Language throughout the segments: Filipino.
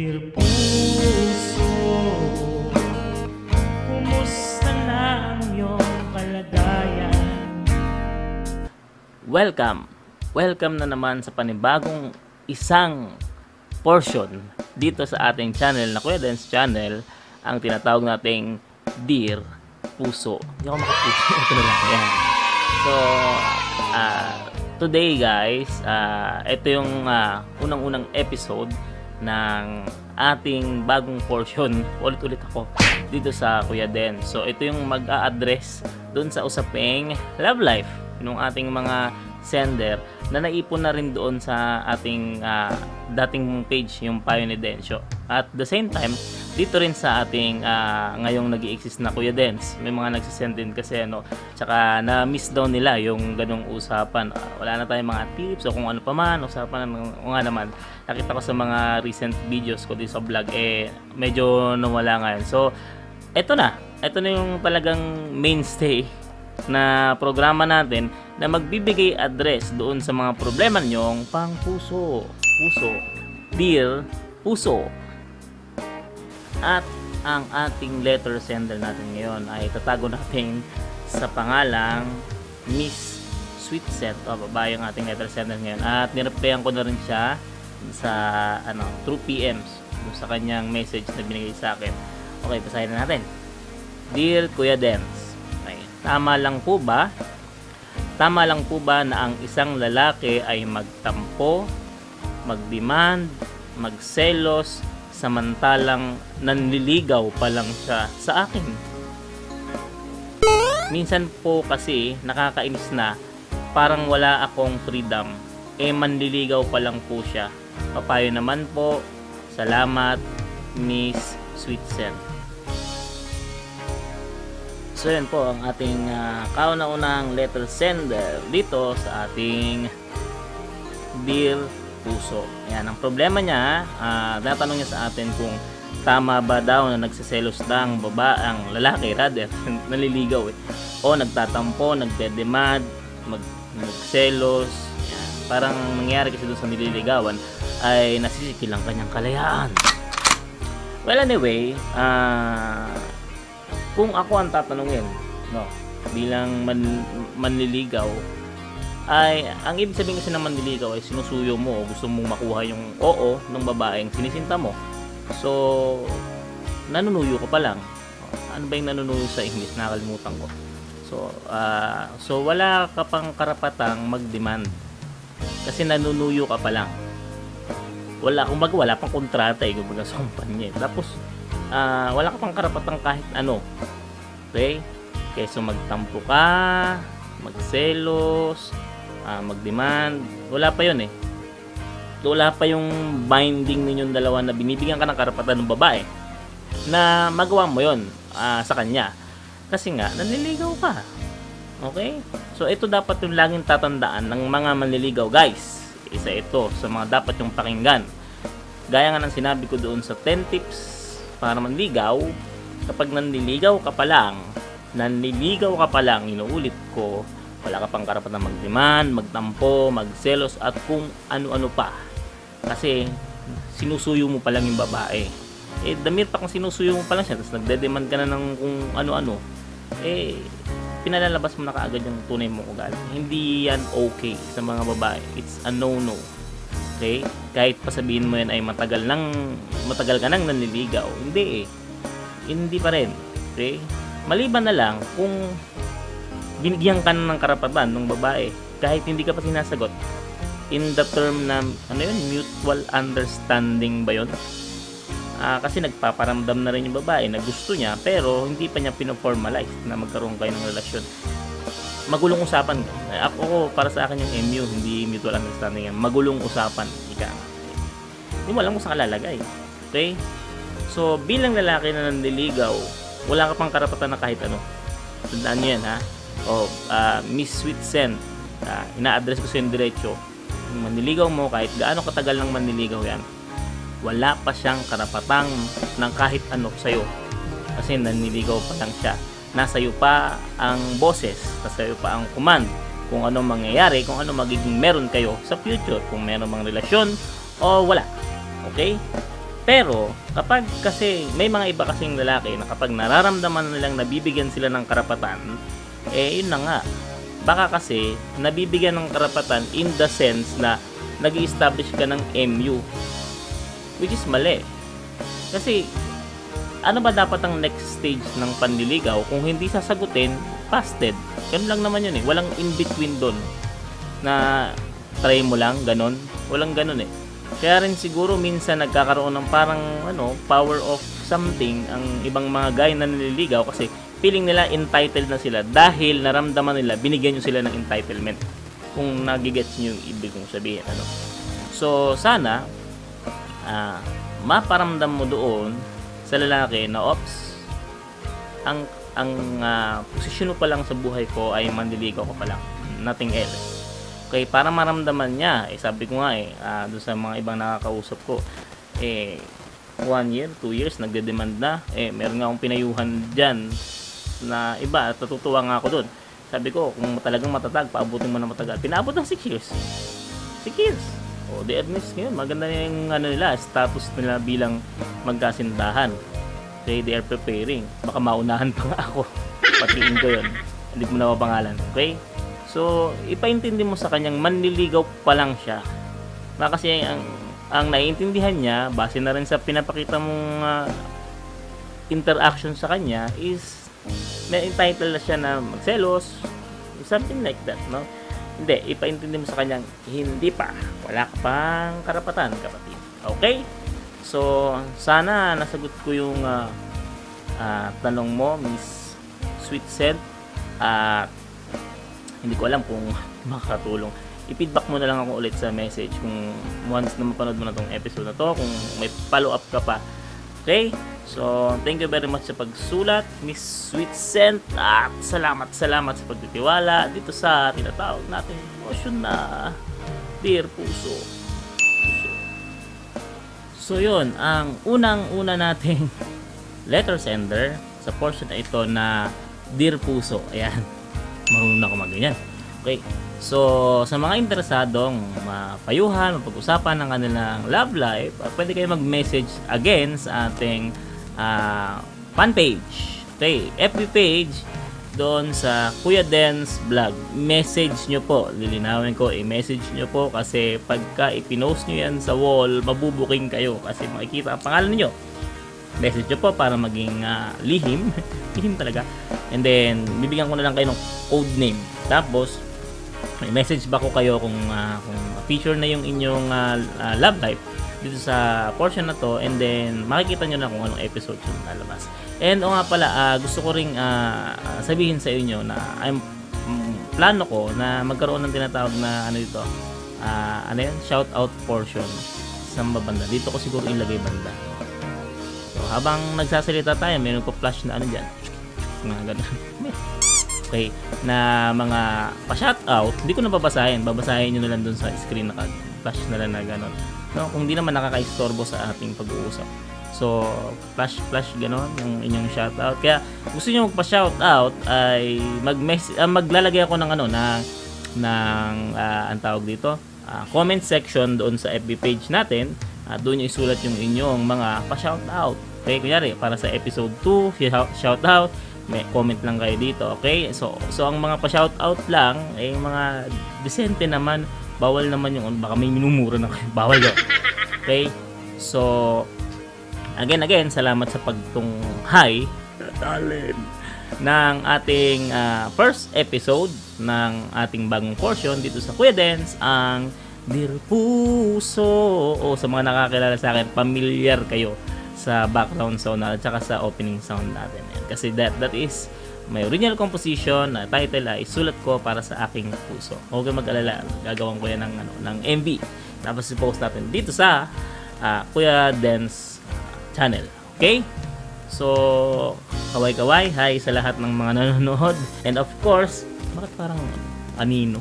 Dear puso Kumusta na ang iyong kalagayan? Welcome! Welcome na naman sa panibagong isang portion dito sa ating channel na Kuya Dance Channel ang tinatawag nating Dear Puso. Hindi ako makapuso. Ito na lang. Yan. So, ah, today guys, ah, ito yung ah, unang-unang episode ng ating bagong portion. Ulit-ulit ako dito sa Kuya Den. So, ito yung mag-a-address dun sa usaping love life ng ating mga sender na naipon na rin doon sa ating ah, dating page, yung Payo ni Densyo. At the same time, dito rin sa ating ah, ngayong nag exist na Kuya Dens. May mga nagsisend din kasi ano, tsaka na-miss daw nila yung ganong usapan. Ah, wala na tayong mga tips o kung ano pa man, usapan o nga naman. Nakita ko sa mga recent videos ko dito sa vlog, eh, medyo nawala ngayon. So, eto na. Ito na yung talagang mainstay na programa natin na magbibigay address doon sa mga problema nyong pang puso. Puso. Dear Puso. At ang ating letter sender natin ngayon ay tatago natin sa pangalang Miss Sweetset. O, babae ang ating letter sender ngayon. At nireplyan ko na rin siya sa ano, through PMs sa kanyang message na binigay sa akin. Okay, basahin na natin. Dear Kuya Dens, okay, tama lang po ba? Tama lang po ba na ang isang lalaki ay magtampo, magdemand, magselos, samantalang nanliligaw pa lang siya sa akin? Minsan po kasi nakakainis na parang wala akong freedom, eh manliligaw pa lang po siya. Papayo naman po, salamat Miss Sweetsen. So yun po ang ating uh, kauna-unang letter sender dito sa ating Dear Puso. Ayan, ang problema niya, uh, natanong niya sa atin kung tama ba daw na nagsiselos lang baba ang lalaki rather naliligaw eh. o nagtatampo, nagdedemand, mag magselos. Ayan, parang nangyari kasi doon sa nililigawan ay nasisiki lang kanyang kalayaan. Well anyway, ah uh, kung ako ang tatanungin, no, bilang man, manliligaw, ay ang ibig sabihin kasi ng manliligaw ay sinusuyo mo o gusto mong makuha yung oo ng babaeng sinisinta mo. So, nanunuyo ka pa lang. Ano ba yung nanunuyo sa English? Nakalimutan ko. So, uh, so wala ka pang karapatang mag-demand. Kasi nanunuyo ka pa lang. Wala, kumbaga wala pang kontrata eh, kumbaga sa kumpanya. Tapos, uh, wala ka pang karapatang kahit ano. Okay? Kaysa magtampo ka, magselos, uh, magdemand, wala pa yon eh. Wala pa yung binding ninyong dalawa na binibigyan ka ng karapatan ng babae na magawa mo yon uh, sa kanya. Kasi nga, nanliligaw ka. Okay? So, ito dapat yung laging tatandaan ng mga manliligaw, guys. Isa ito sa mga dapat yung pakinggan. Gaya nga ng sinabi ko doon sa 10 tips para manligaw, kapag nanliligaw ka pa lang, nanliligaw ka pa lang, inuulit ko, wala ka pang karapatan magdemand, magtampo, magselos, at kung ano-ano pa. Kasi, sinusuyo mo pa lang yung babae. Eh, damit pa kung sinusuyo mo pa lang siya, tapos nagde-demand ka na ng kung ano-ano, eh, pinalalabas mo na kaagad yung tunay mong ugali. Hindi yan okay sa mga babae. It's a no-no. Okay? Kahit pa sabihin mo yan ay matagal nang matagal ka nang nanliligaw. Hindi eh. Hindi pa rin. Okay? Maliban na lang kung binigyan ka ng karapatan ng babae kahit hindi ka pa sinasagot in the term na ano yun mutual understanding ba yun? Uh, kasi nagpaparamdam na rin yung babae na gusto niya pero hindi pa niya pinoformalize na magkaroon kayo ng relasyon. Magulong usapan ako para sa akin yung MU hindi mutual understanding yan. Magulong usapan ika. Hindi mo alam kung saan lalagay. Okay? So bilang lalaki na nandiligaw wala ka pang karapatan na kahit ano. Tandaan nyo yan ha? O uh, Miss Sweet Sen. Uh, ina-address ko sa yung diretso. Manliligaw mo kahit gaano katagal ng manliligaw yan wala pa siyang karapatang ng kahit ano sa'yo. Kasi nanliligaw pa lang siya. Nasa iyo pa ang boses, nasa iyo pa ang command kung ano mangyayari, kung ano magiging meron kayo sa future, kung meron mang relasyon o wala. Okay? Pero, kapag kasi, may mga iba kasing lalaki na kapag nararamdaman nilang nabibigyan sila ng karapatan, eh, yun na nga. Baka kasi, nabibigyan ng karapatan in the sense na nag establish ka ng MU. Which is mali. Kasi, ano ba dapat ang next stage ng panliligaw kung hindi sasagutin, fasted. Ganun lang naman yun eh. Walang in-between doon na try mo lang, ganon. Walang ganon eh. Kaya rin siguro minsan nagkakaroon ng parang ano, power of something ang ibang mga guy na nililigaw kasi feeling nila entitled na sila dahil naramdaman nila binigyan nyo sila ng entitlement. Kung nagigets nyo yung ibig kong sabihin. Ano. So, sana ah, maparamdam mo doon sa lalaki na ops ang ang ah, posisyon mo pa lang sa buhay ko ay manliligaw ko pa lang nothing else okay para maramdaman niya eh sabi ko nga eh ah, doon sa mga ibang nakakausap ko eh one year, two years, nagde-demand na. Eh, meron nga akong pinayuhan dyan na iba, at natutuwa nga ako doon. Sabi ko, kung talagang matatag, paabutin mo na matagal. Pinaabot ng 6 years. 6 years. O, di admits ngayon, maganda na yung ano nila, status nila bilang magkasindahan. Okay, they are preparing. Baka maunahan pa nga ako. Patiin ko yun. Hindi ko na pangalan. Okay? So, ipaintindi mo sa kanyang manliligaw pa lang siya. Na kasi ang ang naiintindihan niya base na rin sa pinapakita mong ah, interaction sa kanya is may entitled na siya na magselos something like that no? Hindi ipaintindi mo sa kanyang hindi pa. Wala ka pang karapatan kapatid. Okay? So sana nasagot ko yung ah, ah, tanong mo Miss Sweet Scent at hindi ko alam kung makakatulong i-feedback mo na lang ako ulit sa message kung once na mapanood mo na tong episode na to, kung may follow up ka pa. Okay? So, thank you very much sa pagsulat, Miss Sweet Scent, at salamat, salamat sa pagtitiwala dito sa tinatawag natin motion na Dear Puso. Puso. So, yun, ang unang-una nating letter sender sa portion na ito na Dear Puso. Ayan, marunong ako mag-ganyan. Okay. So, sa mga interesadong mapayuhan, mapag-usapan ng kanilang love life, uh, pwede kayo mag-message again sa ating uh, fan page. Okay, FB page doon sa Kuya Dance Vlog. Message nyo po. Lilinawin ko, i-message nyo po kasi pagka ipinost nyo yan sa wall, mabubuking kayo kasi makikita ang pangalan niyo. Message nyo po para maging uh, lihim. lihim talaga. And then, bibigyan ko na lang kayo ng code name. Tapos, may message ba ko kayo kung uh, kung feature na yung inyong uh, uh, love life dito sa portion na to and then makikita nyo na kung anong episode yung lalabas. And o nga pala, uh, gusto ko ring uh, sabihin sa inyo na I'm um, plano ko na magkaroon ng tinatawag na ano dito, uh, ano yan, shout out portion sa banda. Dito ko siguro ilagay banda. Habang nagsasalita tayo, meron ko flash na ano dyan. Mga ganun. okay, na mga pa-shoutout, hindi ko na babasahin. Babasahin nyo na lang dun sa screen na flash na lang na gano'n. No, kung di naman nakakaistorbo sa ating pag-uusap. So, flash flash gano'n yung inyong shoutout. Kaya gusto niyo magpa-shoutout ay mag uh, maglalagay ako ng ano na ng uh, ang tawag dito, uh, comment section doon sa FB page natin. Uh, doon niyo isulat yung inyong mga pa-shoutout. Okay, kunyari para sa episode 2, shoutout may comment lang kayo dito, okay? So, so ang mga pa-shout out lang, eh, mga decente naman, bawal naman yung, baka may minumura na kayo, bawal yun. Okay? So, again, again, salamat sa pagtunghay, ng ating uh, first episode ng ating bagong portion dito sa Kuya Dance, ang Dear Puso, o sa mga nakakilala sa akin, familiar kayo sa background sound at saka sa opening sound natin. Kasi that that is may original composition na title ay sulat ko para sa aking puso. Huwag kang mag-alala, gagawin ko yan ng, ano, ng MV. Tapos i-post natin dito sa uh, Kuya Dance channel. Okay? So, kaway-kaway, hi sa lahat ng mga nanonood. And of course, bakit parang anino?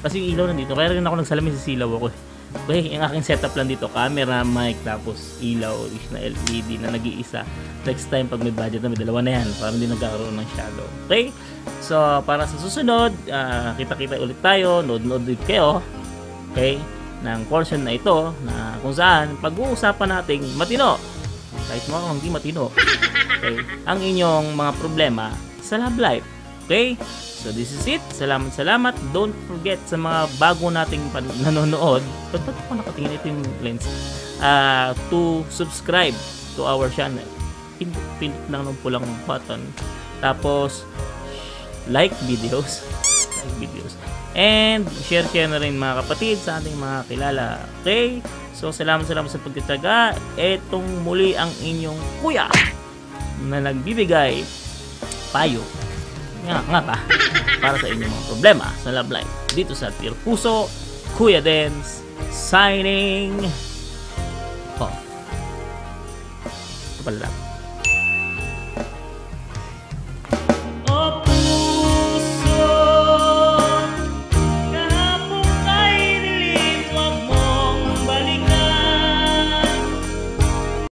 Kasi yung ilaw nandito, kaya rin ako nagsalamin sa silaw ako eh. Okay, yung aking setup lang dito, camera, mic, tapos ilaw, is na LED na nag-iisa. Next time, pag may budget na, may dalawa na yan, para hindi nagkakaroon ng shadow. Okay? So, para sa susunod, uh, kita-kita ulit tayo, nood-nood ulit kayo. Okay? ng portion na ito na kung saan pag-uusapan nating matino kahit mo hindi matino okay, ang inyong mga problema sa love life okay? So this is it. Salamat salamat. Don't forget sa mga bago nating nanonood. Ba't ba't ako nakatingin? Ito yung lens. Ah, to subscribe to our channel. Pindot lang ng pulang button. Tapos like videos. Like videos. And share share na rin mga kapatid sa ating mga kilala. Okay? So salamat salamat sa pagtitaga. Etong muli ang inyong kuya na nagbibigay payo nga nga ba? Para sa inyong mga problema sa love life dito sa Tier Puso Kuya Dens signing off. Ito pala. lang